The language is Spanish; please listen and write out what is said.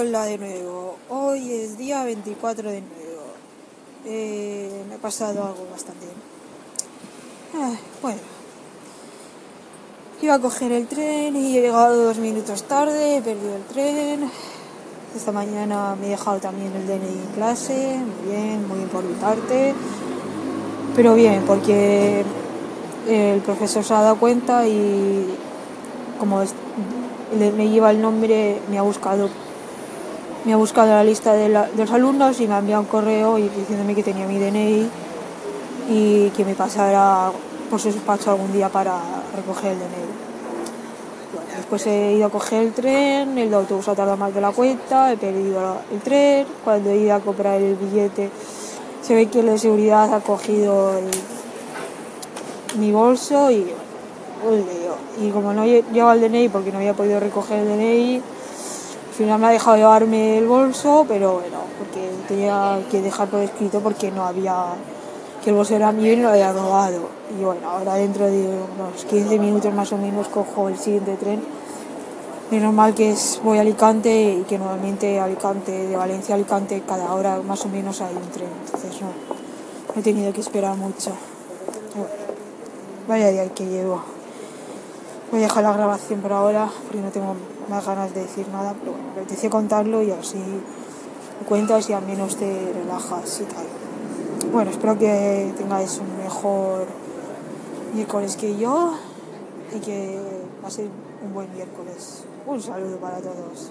Hola de nuevo, hoy es día 24 de enero. Eh, me ha pasado algo bastante. Ah, bueno, iba a coger el tren y he llegado dos minutos tarde, he perdido el tren. Esta mañana me he dejado también el DNI en clase, muy bien, muy bien por mi parte. Pero bien, porque el profesor se ha dado cuenta y como me lleva el nombre, me ha buscado me ha buscado la lista de, la- de los alumnos y me ha enviado un correo y diciéndome que tenía mi DNI y que me pasara por su despacho algún día para recoger el DNI. Bueno, después he ido a coger el tren, el autobús ha tardado más de la cuenta, he perdido el tren, cuando he ido a comprar el billete se ve que el de seguridad ha cogido el- mi bolso y lío. Y como no lle- llevaba el DNI porque no había podido recoger el DNI, final me ha dejado llevarme el bolso, pero bueno, porque tenía que dejar por escrito porque no había, que el bolso era mío y no lo había robado. Y bueno, ahora dentro de unos 15 minutos más o menos cojo el siguiente tren. Menos mal que es, voy a Alicante y que normalmente Alicante, de Valencia a Alicante, cada hora más o menos hay un tren. Entonces no, no he tenido que esperar mucho. Bueno, vaya día que llevo. Voy a dejar la grabación por ahora porque no tengo más ganas de decir nada, pero bueno, me apetece contarlo y así cuentas y al menos te relajas y tal. Bueno, espero que tengáis un mejor miércoles que yo y que pase un buen miércoles. Un saludo para todos.